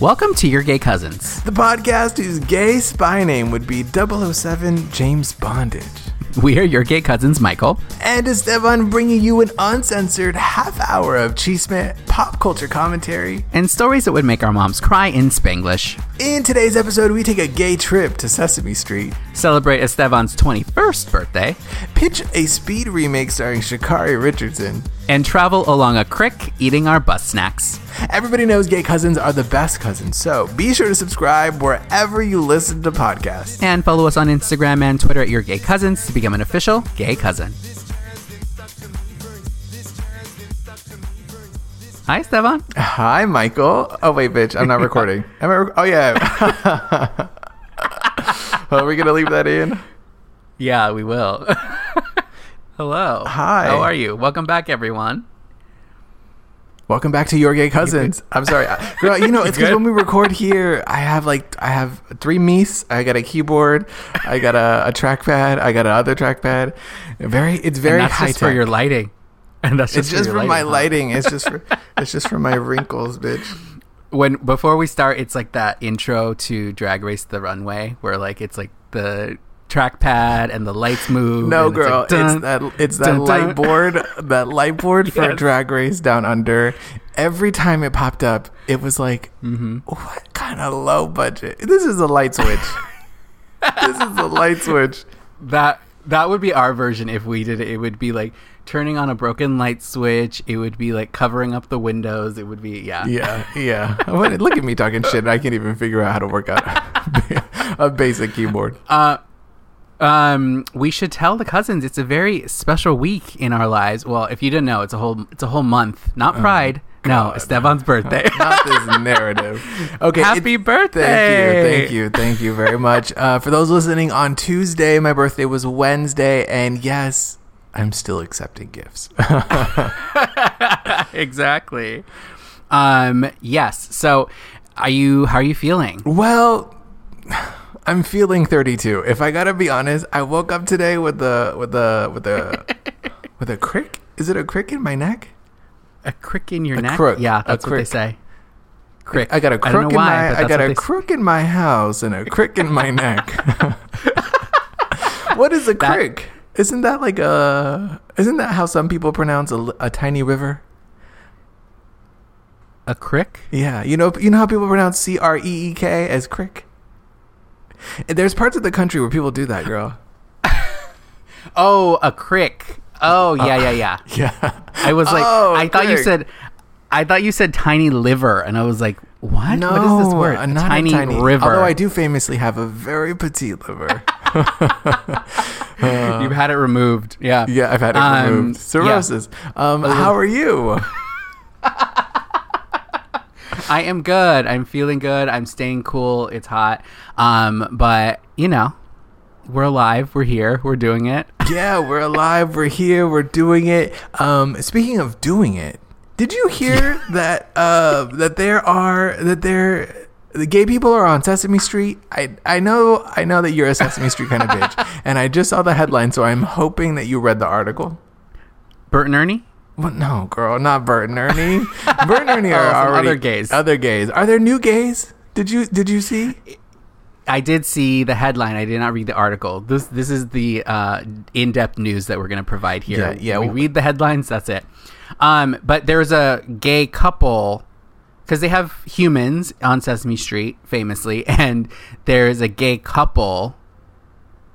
Welcome to Your Gay Cousins. The podcast whose gay spy name would be 007 James Bondage. We are your gay cousins, Michael. And Esteban bringing you an uncensored half hour of chisme, pop culture commentary. And stories that would make our moms cry in Spanglish. In today's episode, we take a gay trip to Sesame Street, Celebrate Esteban's 21st birthday. pitch a speed remake starring Sha'Carri Richardson. And travel along a crick eating our bus snacks. Everybody knows gay cousins are the best cousins, so be sure to subscribe wherever you listen to podcasts. And follow us on Instagram and Twitter at Your Gay Cousins to become an official gay cousin. Hi, Esteban. Hi, Michael. Oh wait, bitch, I'm not recording. Am I? Rec- oh yeah. are we gonna leave that in? Yeah, we will. Hello. Hi. How are you? Welcome back, everyone. Welcome back to Your Gay Cousins. I'm sorry, I- girl. You know it's because when we record here, I have like I have three Mies. I got a keyboard. I got a, a trackpad. I got another trackpad. Very, it's very and that's high just for your lighting. And that's It's just, just for, for your my huh? lighting. It's just for it's just for my wrinkles, bitch. When before we start, it's like that intro to Drag Race the Runway, where like it's like the trackpad and the lights move. No, and it's girl, like, it's that it's that dun, dun. light board, that light board for Yes. Drag Race Down Under. Every time it popped up, it was like, Mm-hmm. what kind of low budget? This is a light switch. this is a light switch. that that would be our version if we did it. It would be like turning on a broken light switch. It would be like covering up the windows. It would be yeah. Yeah, yeah. Look at me talking shit. I can't even figure out how to work out a basic keyboard. Uh, um, we should tell the cousins it's a very special week in our lives. Well, if you didn't know, it's a whole it's a whole month. Not Pride. no, Oh, God. Esteban's birthday. Not this narrative. Okay. Happy birthday! Thank you, thank you, thank you very much. Uh, for those listening on Tuesday, my birthday was Wednesday, and yes, I'm still accepting gifts. exactly. Um. Yes. So, are you? How are you feeling? well, I'm feeling 32. If I gotta be honest, I woke up today with the with the with the with a crick. Is it a crick in my neck? A crick in your A neck? crook. Yeah, A that's what they crick. say. Crick. I got a crook in why, my I got a crook in my house and a crick in my neck. what is a That- crick? Isn't that like a? Isn't that how some people pronounce a, a tiny river? A crick? Yeah, you know, you know how people pronounce C R E E K as crick. And There's parts of the country where people do that, girl. Oh, a crick. Oh, yeah, yeah, yeah. Yeah, I was like, Oh, I thought you said, I thought you said tiny liver, and I was like, what? No, what is this word? uh, A not tiny, a tiny river. Although I do famously have a very petite liver. You've had it removed. Yeah. yeah, I've had it Um, removed. yeah. Cirrhosis. Um, how are you? I am good. I'm feeling good. I'm staying cool. It's hot. Um, but you know, we're alive. We're here. We're doing it. Yeah, we're alive. We're here. We're doing it. Um, speaking of doing it, did you hear that? Uh, that there are that there the gay people are on Sesame Street. I I know I know that you're a Sesame Street kind of bitch, and I just saw the headline, so I'm hoping that you read the article. Bert and Ernie. Well, no, girl, not Bert and Ernie. Bert and Ernie Oh, are some already other gays. Other gays. Are there new gays? Did you did you see? I did see the headline. I did not read the article. This this is the uh, in-depth news that we're going to provide here. Yeah, yeah. We read the headlines. That's it. Um, but there's a gay couple because they have humans on Sesame Street, famously, and there's a gay couple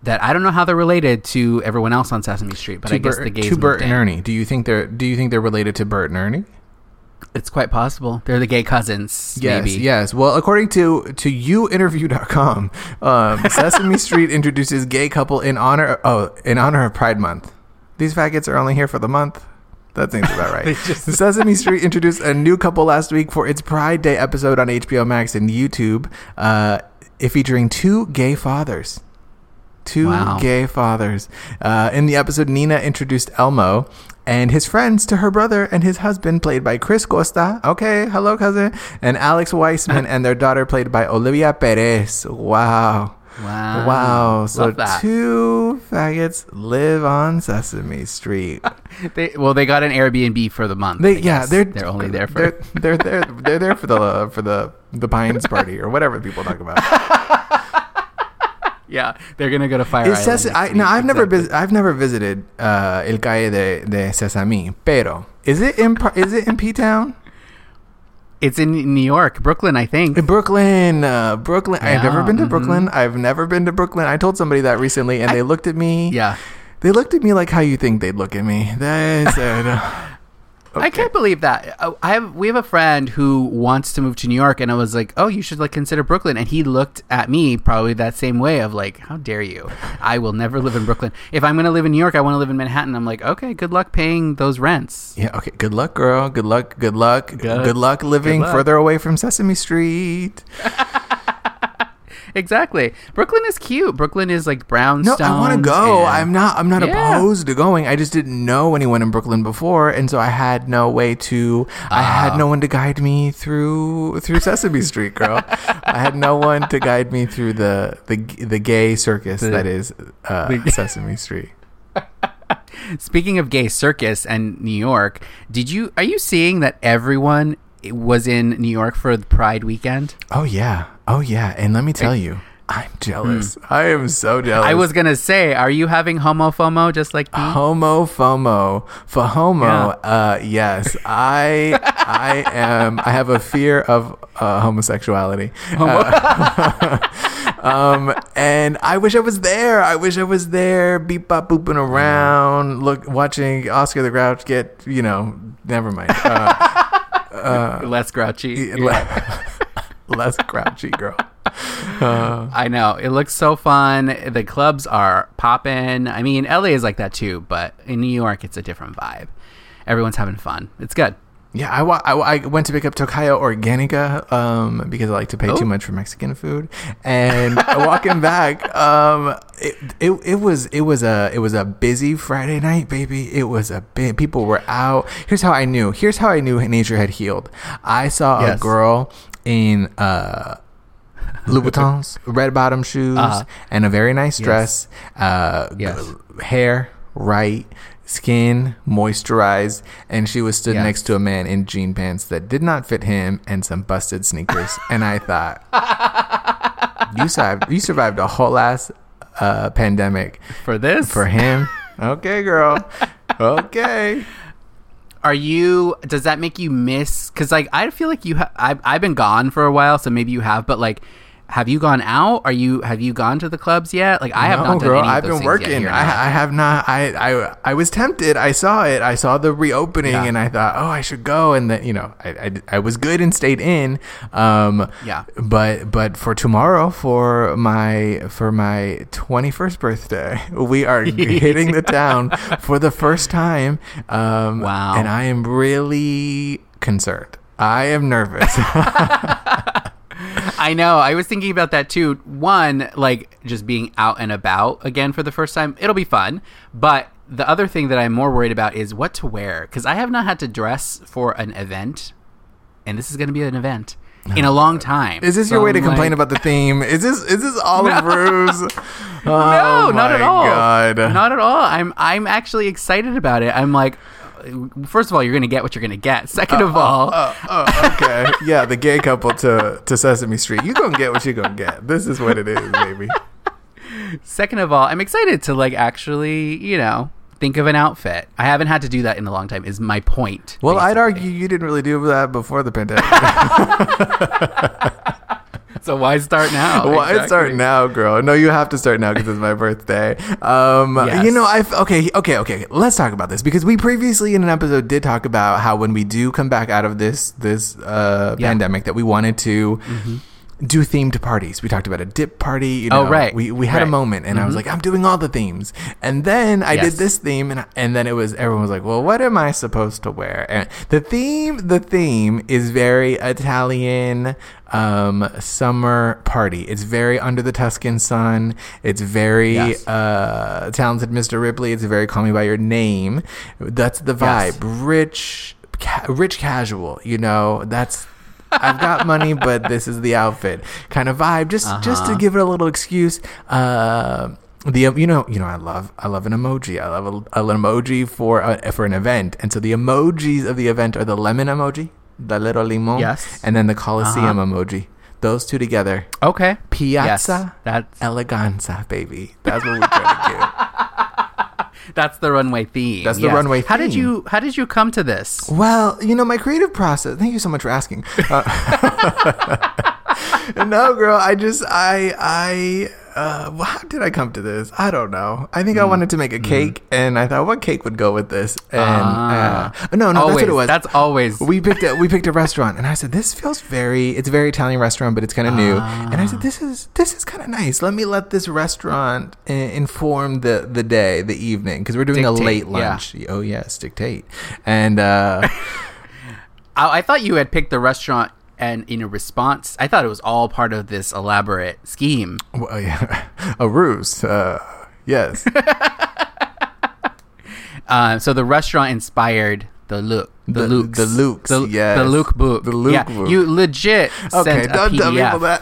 that I don't know how they're related to everyone else on Sesame Street, but I guess Bert, the gays to Bert and in. Ernie. Do you think they're Do you think they're related to Bert and Ernie? It's quite possible they're the gay cousins. Yes, maybe. yes. Well, according to to youinterview.com, um, Sesame Street introduces gay couple in honor oh in honor of Pride Month. These faggots are only here for the month. That seems about right. Just- Sesame Street introduced a new couple last week for its Pride Day episode on HBO Max and YouTube, uh, featuring two gay fathers. Two Wow. gay fathers. Uh, in the episode, Nina introduced Elmo and his friends to her brother and his husband, played by Chris Costa. Okay, hello, cousin. And Alex Weissman and their daughter, played by Olivia Perez. Wow. Wow. Wow. So two faggots live on Sesame Street. They, well, they got an Airbnb for the month. They, yeah, they're they're only there for. they're they're there they're there for the for the the Pines party or whatever people talk about. yeah, they're gonna go to Fire It Island. says I, no, I've never Exactly. vis- I've never visited uh, El Calle de, de Sesame, pero is it in is it in P Town? It's in New York, Brooklyn, I think. In Brooklyn, uh, Brooklyn. I've never been to mhm. Brooklyn. I've never been to Brooklyn. I told somebody that recently, and I- they looked at me. Yeah, They looked at me like how you think they'd look at me. They said, I can't believe that. Uh, I have we have a friend who wants to move to New York, and I was like, "Oh, you should like consider Brooklyn." And he looked at me probably that same way of like, "How dare you? I will never live in Brooklyn. If I'm gonna live in New York, I want to live in Manhattan." I'm like, "Okay, good luck paying those rents." "Yeah, okay. Good luck, girl. Good luck. Good luck. Good, Good- luck living luck. further away from Sesame Street." Exactly. Brooklyn is cute. Brooklyn is like No, brownstone. I want to go. I'm not. I'm not Yeah. opposed to going. I just didn't know anyone in Brooklyn before, and so I had no way to. I had Ah. no one to guide me through through Sesame Street, girl. I had no one to guide me through the the the gay circus The- that is uh, the- Sesame Street. Speaking of gay circus and New York, did you are you seeing that everyone was in New York for the Pride weekend? Oh yeah. Oh yeah. And let me tell you, I'm jealous. I am so jealous. I was gonna say, are you having homo FOMO just like me? Homo FOMO for homo. Yeah. Uh, yes, I I am. I have a fear of uh, homosexuality. Uh, um, and I wish I was there. I wish I was there, beep bop booping around, look watching Oscar the Grouch get. You know, never mind. Uh, Less grouchy. le- less grouchy, girl. Uh, I know. It looks so fun. The clubs are popping. I mean, LA is like that too, but in New York, it's a different vibe. Everyone's having fun. It's good. Yeah, I, wa- I, wa- I went to pick up Tocaya Organica um, because I like to pay Oh. too much for Mexican food. And walking back, um, it, it it was it was a it was a busy Friday night, baby. It was a big. People were out. Here's how I knew. Here's how I knew nature had healed. I saw Yes. a girl in uh, Louboutins, red bottom shoes, Uh-huh. and a very nice dress. Uh, Yes. hair right, skin moisturized, and she was stood Yes. next to a man in jean pants that did not fit him and some busted sneakers. and I thought, you survived. You survived a whole ass uh, pandemic For this, for him. Okay, girl. Okay. Are you? Does that make you miss? Because like I feel like you. Ha- I've I've been gone for a while, so maybe you have. But like, have you gone out? Are you? Have you gone to the clubs yet? Like I have No, not done girl, any of I've been working. I, I have not. I, I I was tempted. I saw it. I saw the reopening, Yeah. and I thought, oh, I should go. And then you know, I, I, I was good and stayed in. Um, Yeah. But but for tomorrow, for my for my twenty first birthday, we are hitting the town for the first time. Um, Wow. And I am really concerned. I am nervous. I know. I was thinking about that too. One, like just being out and about again for the first time. It'll be fun. But the other thing that I'm more worried about is what to wear because I have not had to dress for an event, and this is going to be an event in a long time. Is this So your way to I'm complain like, about the theme? Is this is this olive ruse? No, Oh not at all. God. Not at all. I'm I'm actually excited about it. I'm like, first of all, you're going to get what you're going to get. Second of all, Oh, oh, okay. yeah, the gay couple to, to Sesame Street. you're gonna get what you're gonna get. This is what it is, baby. Second of all, I'm excited to like actually, you know, think of an outfit. I haven't had to do that in a long time. Is my point. Well, I'd argue you didn't really do that before the pandemic. So why start now? Why Exactly. start now, girl? No, you have to start now because it's my birthday. Um, Yes. you know, I okay, okay, okay. Let's talk about this because we previously in an episode did talk about how when we do come back out of this this uh, Yeah. Mm-hmm. pandemic that we wanted to. Do themed parties. We talked about a dip party. You know, Oh, right. We we had a Right. Mm-hmm. moment, and I was like, I'm doing all the themes. And then I did this theme, and and then it was everyone was like, Well, what am I supposed to wear? And the theme, the theme is very Italian um, summer party. It's very under the Tuscan sun. It's very Yes. uh, talented, Mr. Ripley. It's very call me by your name. That's the vibe. Yes. Rich, ca- rich casual. You know, that's I've got money, but this is the outfit kind of vibe. Just just to Uh-huh. give it a little excuse. Uh, the you know you know I love I love an emoji. I love a, an emoji for a, for an event, and so the emojis of the event are the lemon emoji, the little limon, Yes. and then the Colosseum Uh-huh. emoji. Those two together, Okay. Yes. piazza That's eleganza, baby. That's what we're trying to do. that's the runway theme. That's the runway theme. How did you how did you come to this? Well, you know, my creative process. Thank you so much for asking. Uh, no, girl, I just I I uh, well, how did I come to this? I don't know. I think I wanted to make a cake, and I thought what cake would go with this. And Ah. uh, no, no, always. that's what it was. That's always we picked a we picked a restaurant, and I said this feels very. It's a very Italian restaurant, but it's kind of new. And I said this is this is kind of nice. Let me let this restaurant uh, inform the the day, the evening, because we're doing a Dictate, late yeah. lunch. Oh yes, dictate. And uh, I, I thought you had picked the restaurant and in a response I thought it was all part of this elaborate scheme. well, yeah, a ruse. Uh, yes. Uh, so the restaurant inspired the look. The, The- looks. the looks, The, yes. the look book. The look yeah, book. You legit Okay, sent a don't tell PDF. people that.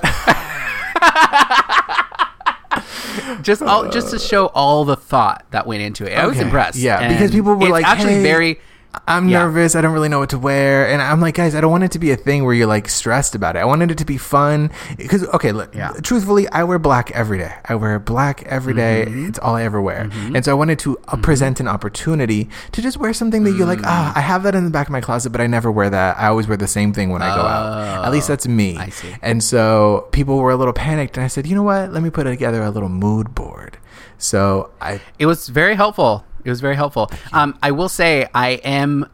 just all, just to show all the thought that went into it. I was impressed. yeah, because people were it's like, actually "Hey, very. I'm Yeah. nervous. I don't really know what to wear. And I'm like, guys, I don't want it to be a thing where you're like stressed about it. I wanted it to be fun. Because, okay, look, Yeah. truthfully, I wear black every day. I wear black every day. Mm-hmm. It's all I ever wear. And so I wanted to uh, present an opportunity to just wear something that you're like, ah, Mm. I have that in the back of my closet, but I never wear that. I always wear the same thing when I go out. At least that's me. Oh, I see. And so people were a little panicked. And I said, you know what? Let me put together a little mood board. So I It was very helpful. It was very helpful. Um, I will say I am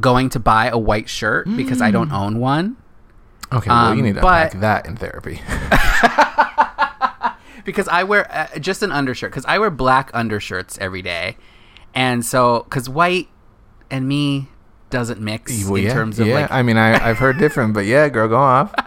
going to buy a white shirt because I don't own one. Okay, well, you Um, need to but- unpack that in therapy. because I wear uh, just an undershirt because I wear black undershirts every day, and so because white and me doesn't mix Well, in yeah, terms of yeah. like, I mean, I, I've heard different, but yeah, girl, go off.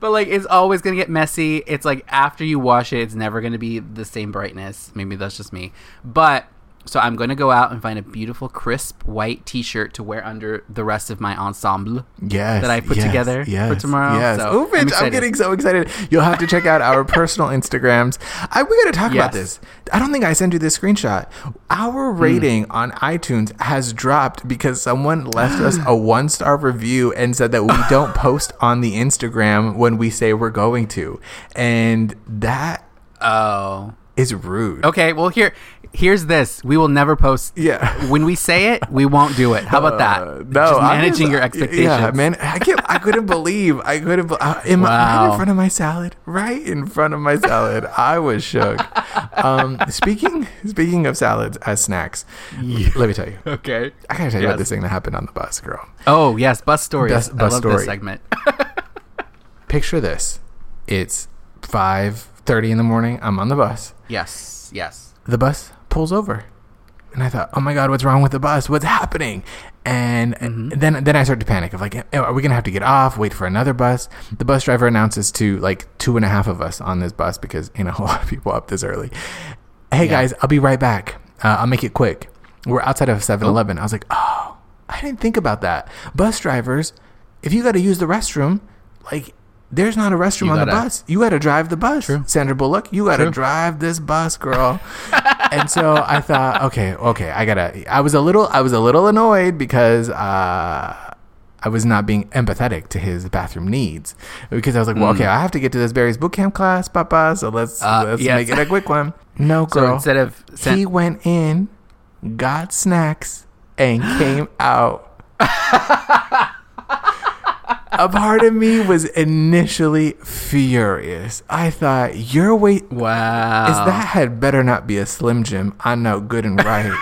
but like it's always gonna get messy. It's like after you wash it, it's never gonna be the same brightness. Maybe that's just me, but. So I'm going to go out and find a beautiful, crisp white T-shirt to wear under the rest of my ensemble. Yes, That I put yes, together for tomorrow, Yes. so oh, I'm I'm, getting so excited. You'll have to check out our personal Instagrams. I, we got to talk about this. I don't think I sent you this screenshot. Our Hmm. rating on iTunes has dropped because someone left us a one star review and said that we don't post on the Instagram when we say we're going to, and that Oh, is rude. okay. Well, here, here's this. We will never post. Yeah. When we say it, we won't do it. How about that? Uh, no, Just managing just- your expectations. Yeah, man, I can't. I couldn't believe. I couldn't. Uh, in my, right in front of my salad. Right in front of my salad. I was shook. Um, speaking speaking of salads as snacks, let me tell you. Okay. I gotta tell you Yes. about this thing that happened on the bus, girl. Oh yes, bus stories. Bus- I love story. this segment. Picture this: it's five thirty in the morning. I'm on the bus. yes, yes. the bus pulls over. And i thought oh my god what's wrong with the bus? What's happening? And then then i started to panic of like "Eh, are we gonna have to get off wait for another bus? The bus driver announces to like two and a half of us on this bus because you know a lot of people up this early. Hey Yeah. guys i'll be right back. Uh, i'll make it quick. We're outside of 7-eleven i was like oh i didn't think about that. Bus drivers if you got to use the restroom like there's not a restroom You on the gotta- bus. You got to drive the bus sandra bullock. You got to drive this bus girl and so I thought, okay, okay, I gotta. I was a little, I was a little annoyed because uh, I was not being empathetic to his bathroom needs because I was like, well, okay, I have to get to this Barry's boot camp class, Papa. So let's Hmm. Uh, let's yes. make it a quick one. No, So girl. instead of sent- he went in, got snacks, and came out. a part of me was initially furious. I thought, you're wait. wow. Is that had better not be a Slim Jim? I know good and right.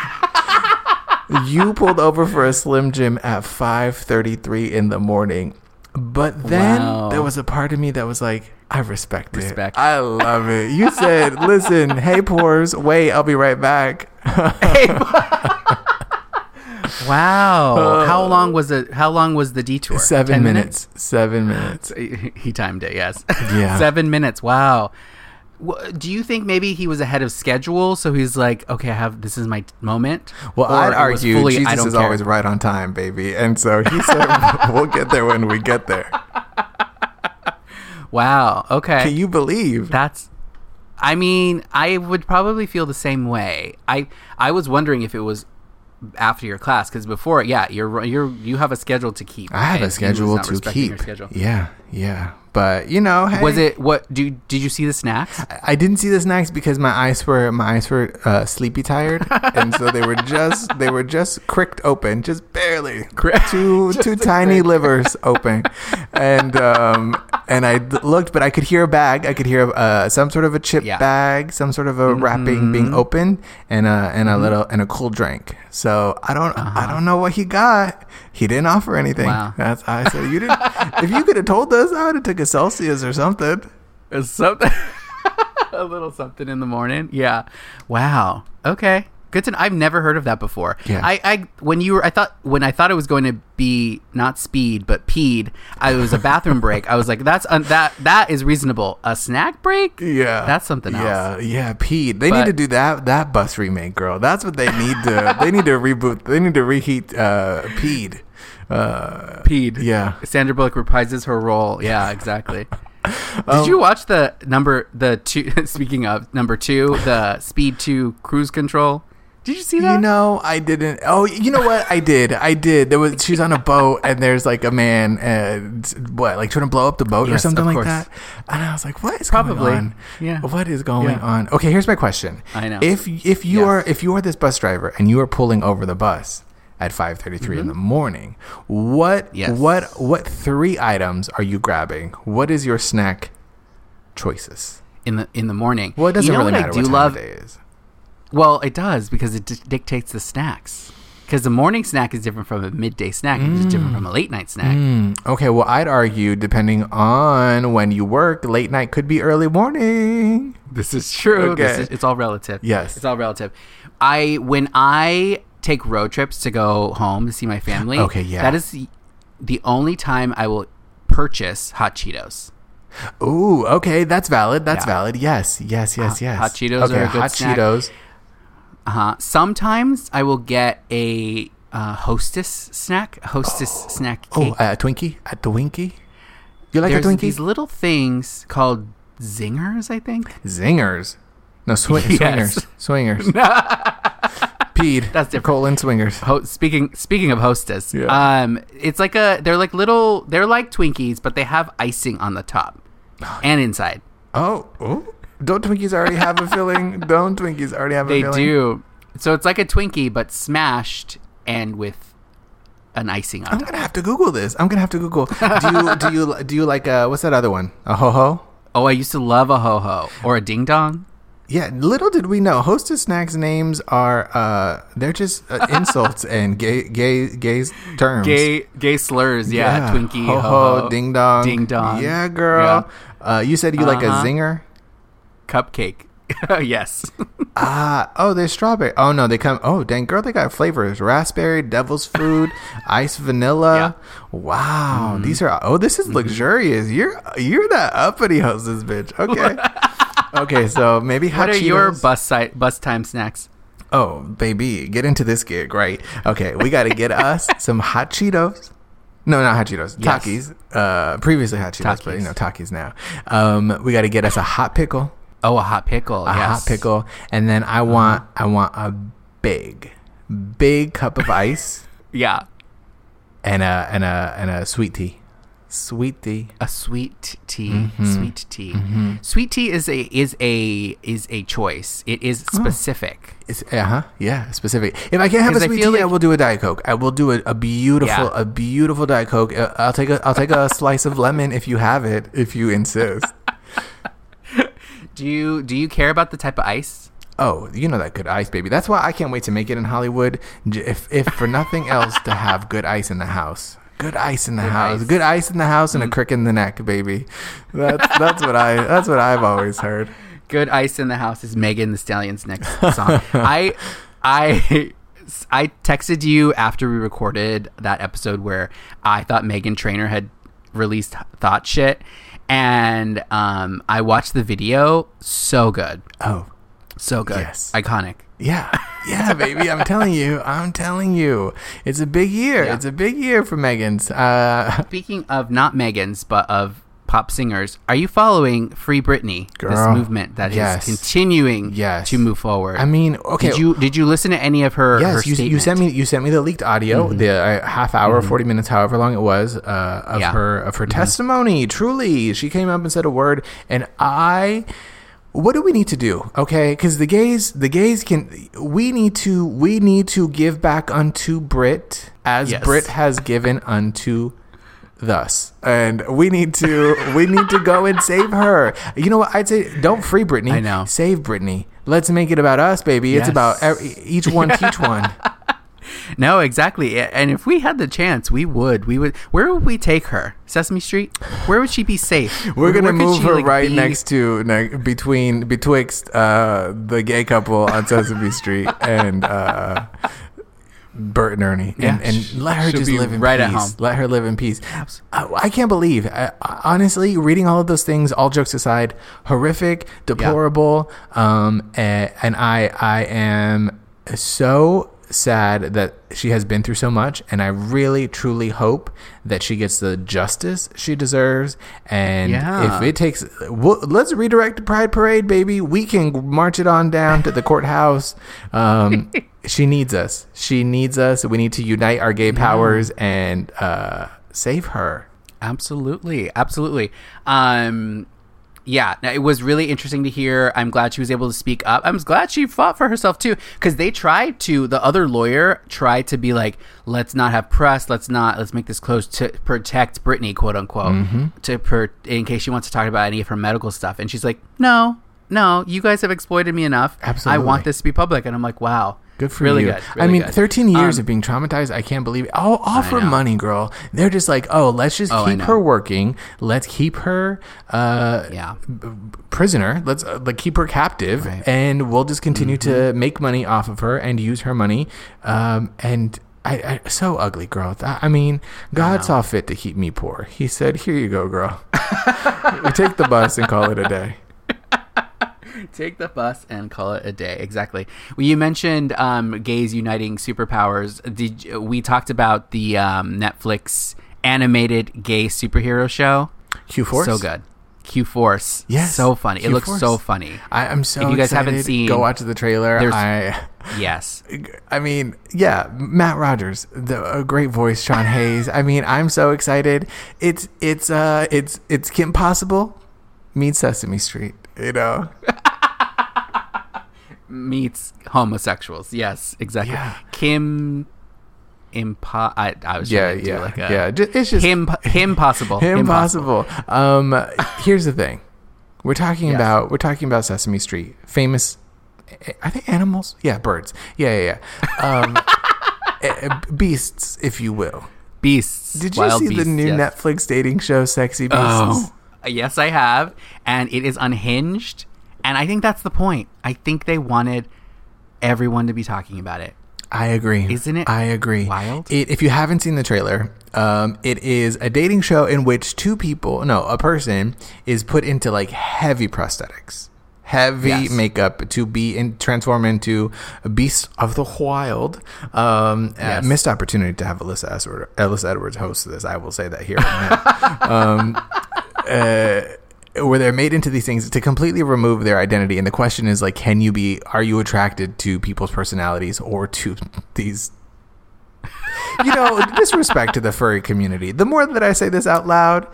you pulled over for a Slim Jim at 5:33 in the morning. But then Wow. there was a part of me that was like, I respect, Respect. it. I love it. You said, "Listen, hey pores, wait, I'll be right back." wow. how long was it? How long was the detour? Uh, Seven 10 minutes. Seven minutes. He timed it. Yes. Yeah. Seven minutes. Wow. do you think maybe he was ahead of schedule? So he's like, okay, I have this is my moment. Well, Or I'd argue fully, Jesus is care? always right on time, baby. And so he said, we'll get there when we get there. Wow. Okay. Can you believe? That's. I mean, I would probably feel the same way. I I was wondering if it was after your class because before, yeah, you're you're you have a schedule to keep. I have a schedule to keep. schedule. Yeah, yeah. But you know, hey, Was it what? Do did you see the snacks? I didn't see the snacks because my eyes were my eyes were uh, sleepy tired, and so they were just they were just cricked open, just barely, two two tiny livers open, and um and i looked, but I could hear a bag, I could hear uh, some sort of a chip Yeah. Mm-hmm. bag, some sort of a wrapping being opened, and a and a little and a cool drink. So I don't I don't know what he got. He didn't offer anything. Uh-huh. Wow. That's I said you didn't. if you could have told us, I would have took a Celsius or something. something. a little something in the morning. Yeah. Wow. Okay. Good to know. I've never heard of that before. Yeah. I, I when you were I thought when I thought it was going to be not speed but peed. I it was a bathroom break. I was like that's un, that that is reasonable. A snack break? Yeah, That's something else. Yeah, yeah, peed. They But- need to do that that bus remake, girl. That's what they need to. they need to reboot. They need to reheat uh, Pete. Uh, Peed. yeah. Sandra Bullock reprises her role. Yeah, exactly. Did Um, you watch the number the two? Speaking of number two, the Speed Two cruise control. Did you see that? You know, I didn't. Oh, you know what? I did. I did. There was. She's on a boat, and there's like a man, and what, like trying to blow up the boat or something like course. that. And I was like, what is Probably. going on? Yeah. What is going Yeah. on? Okay, here's my question. I know. If if you Yes. are if you are this bus driver and you are pulling over the bus at 5:33 in the morning, what Mm-hmm. Yes. what what three items are you grabbing? What is your snack choices? in the in the morning. Well, it doesn't you know really what matter I do what time love. of day it is. Well, it does because it di- dictates the snacks. Because the morning snack is different from a midday snack, which is different from a late night snack. Hmm. Okay, well, I'd argue depending on when you work, late night could be early morning. This is true. This is, it's all relative. Yes. it's all relative. I when I take road trips to go home to see my family. Okay, yeah. that is the, the only time I will purchase hot Cheetos. Ooh, okay, that's valid. That's Yeah. valid. Yes, yes, yes, yes. hot Cheetos okay, are a good hot snack. Cheetos. Uh huh. Sometimes I will get a uh, Hostess snack. Hostess snack Oh, cake. a Twinkie at the Winky. You like There's a Twinkie? these little things called zingers. I think. Zingers. No, swi- Yes. swingers. Swingers. Peed. That's different. Colon swingers. Ho- speaking speaking of hostess, Yeah. um, it's like a they're like little they're like Twinkies, but they have icing on the top and inside. Oh, oh. Don't Twinkies already have a filling? Don't Twinkies already have a filling? They do. So it's like a Twinkie, but smashed and with an icing on I'm top. gonna have to Google this. I'm gonna have to Google. Do you do you do you like uh what's that other one? A ho ho? Oh, I used to love a ho ho or a ding dong. Yeah, little did we know, Hostess Snacks names are uh they're just uh, insults and gay gay gay terms. Gay gay slurs, yeah. Twinkie, ho ho ding dong, ding dong. Yeah, girl. Uh, you said you like a Uh-huh. zinger. Cupcake. yes. Ah, oh, there's strawberry. Oh no, they come. Oh, dang, girl, they got flavors: raspberry, devil's food, ice vanilla. Wow, Mm-hmm. these are. Oh, this is luxurious. You're you're that uppity hostess bitch. Okay. okay, so maybe hot what are your bus site bus time snacks? Oh, baby, get into this gig, right? Okay, we got to get us some hot Cheetos. No, not hot Cheetos. Yes. Takis. Uh, previously hot Cheetos, but you know Takis now. Um, we got to get us a hot pickle, Oh, a hot pickle. a yes. hot pickle, and then I want I want a big, big cup of ice Yeah. and a and a and a sweet tea, sweet tea. a sweet tea Mm-hmm. sweet tea sweet tea is a is a is a choice it is Oh. specific It's, uh huh. Yeah, specific. If I can't have a 'Cause I sweet tea, feel I will do a diet coke. I will do a, a beautiful, Yeah. a beautiful diet coke. Uh, I'll take a, I'll take a slice of lemon if you have it, if you insist. Do you do you care about the type of ice Oh, you know that good ice, baby. That's why I can't wait to make it in Hollywood. If, if for nothing else, to have good ice in the house. Good ice in the Good house. ice. Mm-hmm. Good ice in the house and a crick in the neck, baby. That's that's what I that's what I've always heard. good ice in the house is megan thee stallion's next song i i i texted you after we recorded that episode where i thought Meghan Trainor had released Thot Shit and um, I watched the video. So good, Oh, so good, Yes. iconic. yeah, yeah, baby. I'm telling you, I'm telling you, it's a big year. Yeah. It's a big year for Megan's. Uh, Speaking of not Megan's, but of pop singers, are you following Free Britney? Girl, this movement that is yes. continuing Yes. to move forward. I mean, okay. did you did you listen to any of her? her Yes, you, you sent me you sent me the leaked audio, the uh, half hour, forty minutes, however long it was, uh, of Yeah. her of her testimony. Truly, she came up and said a word, and I. What do we need to do? Okay, because the gays, the gays can. We need to. We need to give back unto Brit as Yes. Brit has given unto thus and we need to we need to go and save her you know what i'd say don't free britney I know. save britney let's make it about us baby it's about every, each one teach one No, exactly. And if we had the chance, we would. We would. Where would we take her? Sesame Street. Where would she be safe? We're Where- gonna where move her like, right be- next to ne- between betwixt uh, the gay couple on Sesame Street and uh, Bert and Ernie, and, Yeah, and let her just live in right at peace. home. Let her live in peace. I, I can't believe, I, honestly, reading all of those things, all jokes aside, horrific, deplorable, um, and, and I I am so sad that she has been through so much and i really truly hope that she gets the justice she deserves. And Yeah. if it takes well, let's redirect the pride parade baby. We can march it on down to the courthouse. Um, she needs us. She needs us. We need to unite our gay powers and uh, save her. Absolutely, absolutely. Um, yeah, it was really interesting to hear. I'm glad she was able to speak up. I'm glad she fought for herself too, because they tried to. The other lawyer tried to be like, "Let's not have press. Let's not. Let's make this close to protect Britney, quote unquote, Mm-hmm. to per, in case she wants to talk about any of her medical stuff." And she's like, "No, no, you guys have exploited me enough. I want this to be public." And I'm like, "Wow, Good for really you. Good, I mean, good. 13 years Um, of being traumatized. I can't believe it. All, all for money, girl. They're just like, oh, let's just Oh, keep her working. Let's keep her uh, Yeah. prisoner. Let's uh, like keep her captive, Right. and we'll just continue to Mm-hmm. make money off of her and use her money. Um, and I, I so ugly, girl. I mean, God saw fit to keep me poor. He said, "Here you go, girl. We take the bus and call it a day." Take the bus and call it a day. Exactly. Well, you mentioned um, gays uniting superpowers. Did we talked about the um, Netflix animated gay superhero show? Q Force, So good. Q Force. Yes, So funny. it looks so funny. I, I'm so. If you guys haven't seen- go watch the trailer. I. Yes. I mean, yeah, Matt Rogers, the a great voice, Sean Hayes. I mean, I'm so excited. It's it's uh it's it's Kim Possible meets Sesame Street. You know, Meets homosexuals. Yes, exactly. Yeah. Kim Impo- I, I was yeah, trying to do yeah, like a yeah. It's just him him possible. Him impossible. Um, here's the thing: we're talking Yes. about we're talking about Sesame Street, famous. I think animals. Yeah, birds. Yeah, yeah, yeah. Um, eh, beasts, if you will. Beasts. Did you see beasts, the new yes. Netflix dating show, Sexy Beasts? Oh, yes, I have, and it is unhinged. And I think that's the point. I think they wanted everyone to be talking about it. I agree. Isn't it I agree. wild? It, if you haven't seen the trailer, um, it is a dating show in which two people, no, a person is put into like heavy prosthetics, heavy Yes. makeup to be in transform into a beast of the wild. Um, uh, Yes. missed opportunity to have Alyssa Edwards, Alyssa Edwards host this. I will say that here. um, uh, where they're made into these things to completely remove their identity. And the question is like can you be are you attracted to people's personalities or to these you know disrespect to the furry community? The more that i say this out loud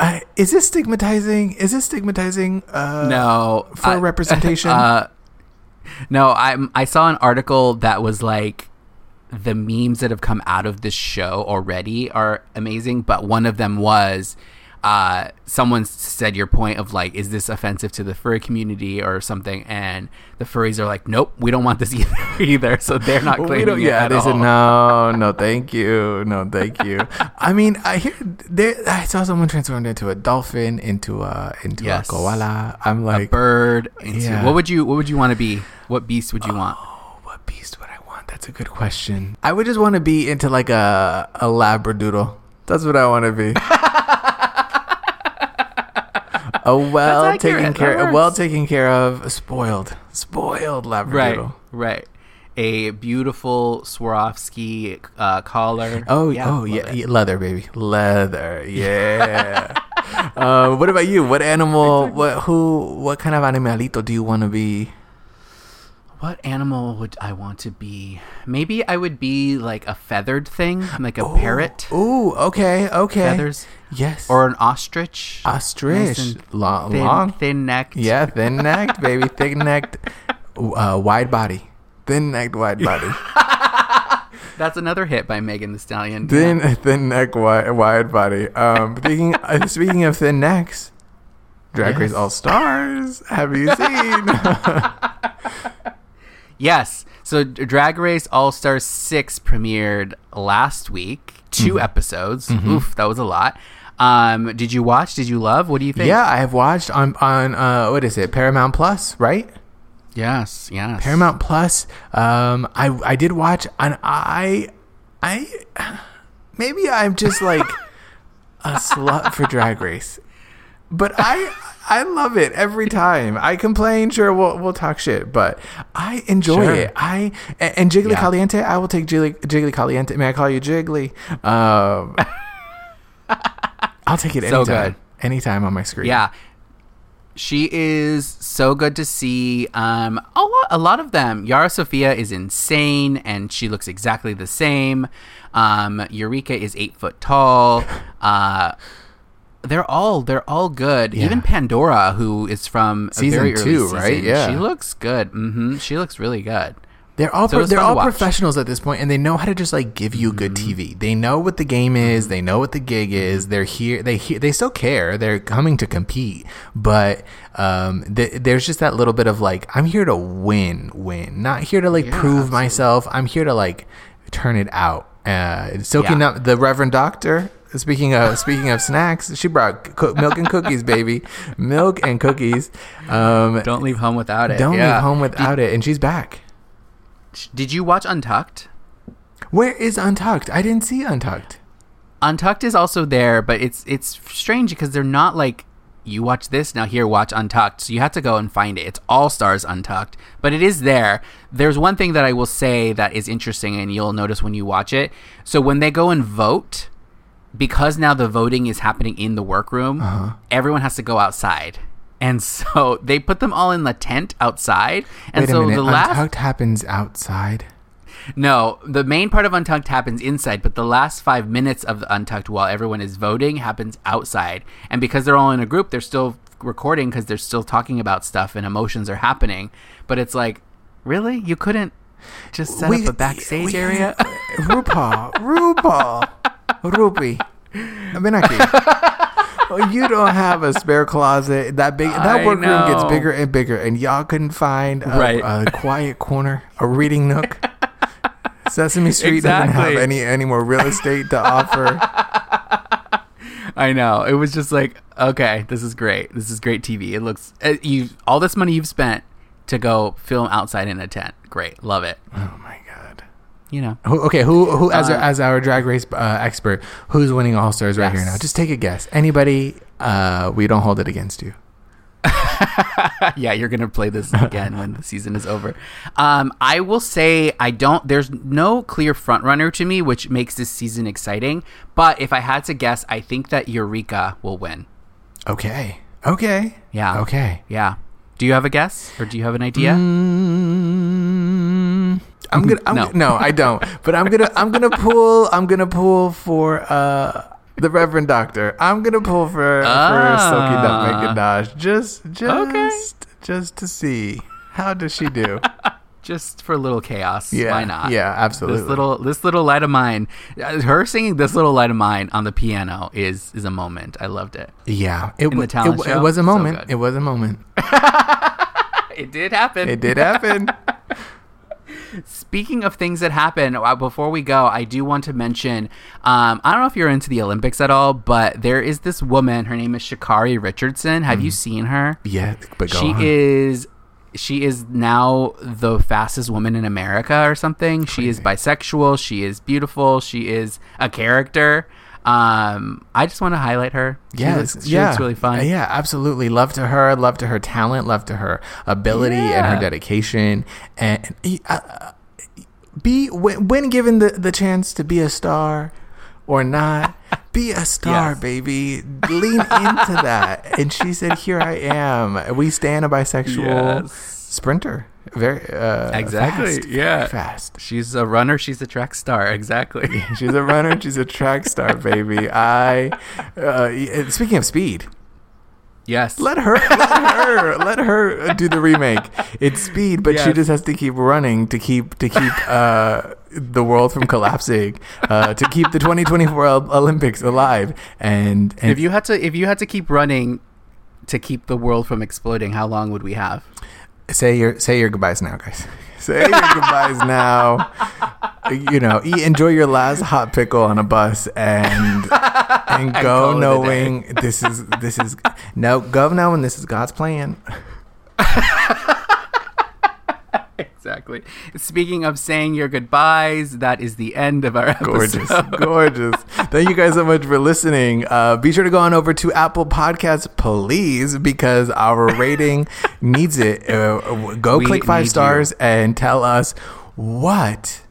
I, is this stigmatizing is this stigmatizing uh no for I- representation? Uh, no, I I saw an article that was like the memes that have come out of this show already are amazing, but one of them was uh, someone said your point of like, is this offensive to the furry community or something? And the furries are like, nope, we don't want this either. either. So they're not claiming it yeah, at they all. said no, no, thank you, no, thank you. I mean, I hear there. I saw someone transformed into a dolphin, into a into Yes. a koala. I'm like a bird. Into, Yeah. What would you What would you want to be? What beast would you want? Oh, what beast would I want? That's a good question. I would just want to be into like a a labradoodle. That's what I want to be. a well taken care, a well taken care of, spoiled, spoiled right, labradoodle. right. A beautiful Swarovski uh, collar. Oh, Yeah, oh yeah, yeah, leather, baby, leather. Yeah. uh, what about you? What animal? What who? What kind of animalito do you want to be? What animal would I want to be? Maybe I would be like a feathered thing, like a parrot, Ooh, okay, okay. feathers, Yes. or an ostrich. ostrich, Nice long, thin, long. thin necked. Yeah, thin necked, baby, thick necked, uh, wide body, thin necked, wide body, That's another hit by Megan Thee Stallion. thin Yeah. thin neck, wide, wide body. Um, speaking uh, speaking of thin necks, Drag Race All Stars. Have you seen? Yes. So Drag Race All Stars 6 premiered last week. 2 Mm-hmm. episodes. Oof, that was a lot. Um, did you watch? Did you love? What do you think? yeah, I have watched on on uh, what is it? Paramount Plus, right? Yes, yes. Paramount Plus. Um, I I did watch, and I I maybe I'm just like a slut for Drag Race, but I I love it every time. I complain, sure, we'll we'll talk shit, but I enjoy Sure. it. I and, and Jiggly Yeah. Caliente, I will take Jiggly Jiggly Caliente. May I call you Jiggly? Um, I'll take it So anytime. good. Anytime on my screen. Yeah. She is so good to see. Um, a lot, a lot of them. Yara Sofia is insane, and she looks exactly the same. Um, Eureka is eight foot tall. Uh, they're all they're all good. Yeah. Even Pandora, who is from a Season two, season, right? Yeah. she looks good. hmm She looks really good. They're all So was they're all professionals at this point, and they know how to just like give you good Mm-hmm. TV. They know what the game is. They know what the gig is. They're here. They he- they still care. They're coming to compete, but um, th- there's just that little bit of like, I'm here to win, win, not here to like Yeah, prove absolutely. myself. I'm here to like turn it out. Uh, soaking Yeah. up the Reverend Doctor. Speaking of speaking of snacks, she brought co- milk and cookies, baby, milk and cookies. Um, don't leave home without it. don't Yeah. leave home without it, and she's back. Did you watch Untucked? Where is Untucked? I didn't see Untucked. Untucked is also there, but it's it's strange because they're not like you watch this now here watch Untucked. So you have to go and find it. It's All Stars Untucked, but it is there. There's one thing that I will say that is interesting, and you'll notice when you watch it. So when they go and vote, because now the voting is happening in the workroom, Uh-huh. everyone has to go outside. And so they put them all in the tent outside. And Wait a so minute. the last Untucked happens outside. no, the main part of Untucked happens inside, but the last five minutes of the Untucked while everyone is voting happens outside. And because they're all in a group, they're still recording because they're still talking about stuff and emotions are happening. But it's like, really? You couldn't just set up a backstage we- area? RuPaul, RuPaul, Rupi, ven aquí. You don't have a spare closet. That big, that workroom gets bigger and bigger, and y'all couldn't find a, Right. a quiet corner, a reading nook. Sesame Street doesn't have any any more real estate to offer. I know. It was just like, okay, this is great. This is great TV. It looks uh, you all this money you've spent to go film outside in a tent. Great, love it. Oh my god. You know, Who, okay, who who as Uh, our, as our drag race uh, expert, who's winning All Stars right here now? Just take a guess. Anybody? Uh, we don't hold it against you. yeah, you're gonna play this again when the season is over. Um, I will say I don't. There's no clear front runner to me, which makes this season exciting. But if I had to guess, I think that Eureka will win. Okay. Okay. Yeah. Okay. Yeah. Do you have a guess, or do you have an idea? Mm, I'm gonna. I'm No. no. I don't. But I'm gonna. I'm gonna pull. I'm gonna pull for uh the Reverend Doctor. I'm gonna pull for for Silky Duck Ah. Just just Okay. just to see how does she do. Just for a little chaos. Yeah. Why not? Yeah. Absolutely. This little this little light of mine, uh, her singing this little light of mine on the piano is is a moment. I loved it. yeah. It, talent it, wa- show, it was a moment. good. it was a moment. It did happen. It did happen. Speaking of things that happen, uh, before we go, I do want to mention. Um, I don't know if you're into the Olympics at all, but there is this woman. Her name is Sha'Carri Richardson. Have you seen her? yeah. But she on. is. She is now the fastest woman in America, or something. She is bisexual. She is beautiful. She is a character. Um, I just want to highlight her. She looks, she yeah, looks really fun. Yeah, absolutely. Love to her. Love to her talent. Love to her ability and her dedication. And uh, be when, when given the the chance to be a star or not, be a star, Yes. baby. Lean into that. And she said, "Here I am. We stand a bisexual Yes. Sprinter. Very uh, Exactly, fast, yeah. fast." She's a runner. She's a track star. Exactly. She's a runner. She's a track star, baby. I. Uh, speaking of speed, yes. let her, let her, let her do the remake. It's speed, but she just has to keep running to keep to keep uh, the world from collapsing, uh, to keep the 2024 Olympics alive. And, and if you had to, if you had to keep running to keep the world from exploding, how long would we have? Say your say your goodbyes now, guys. Say your goodbyes now. You know, eat, enjoy your last hot pickle on a bus and and go a knowing this is this is no go knowing this is God's plan. Exactly. Speaking of saying your goodbyes, that is the end of our episode. Gorgeous, gorgeous. Thank you guys so much for listening. Uh, be sure to go on over to Apple Podcasts, please, because our rating needs it. Uh, go We click five stars and tell us what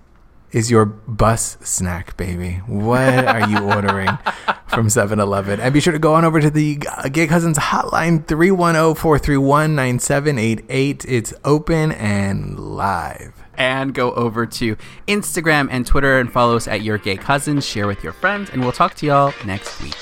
is your bus snack, baby. What are you ordering from 7-Eleven? And be sure to go on over to the uh, Gay Cousins hotline 310-431-9788. It's open and live. and go over to Instagram and Twitter and follow us at Your Gay Cousins. Share with your friends, and we'll talk to y'all next week.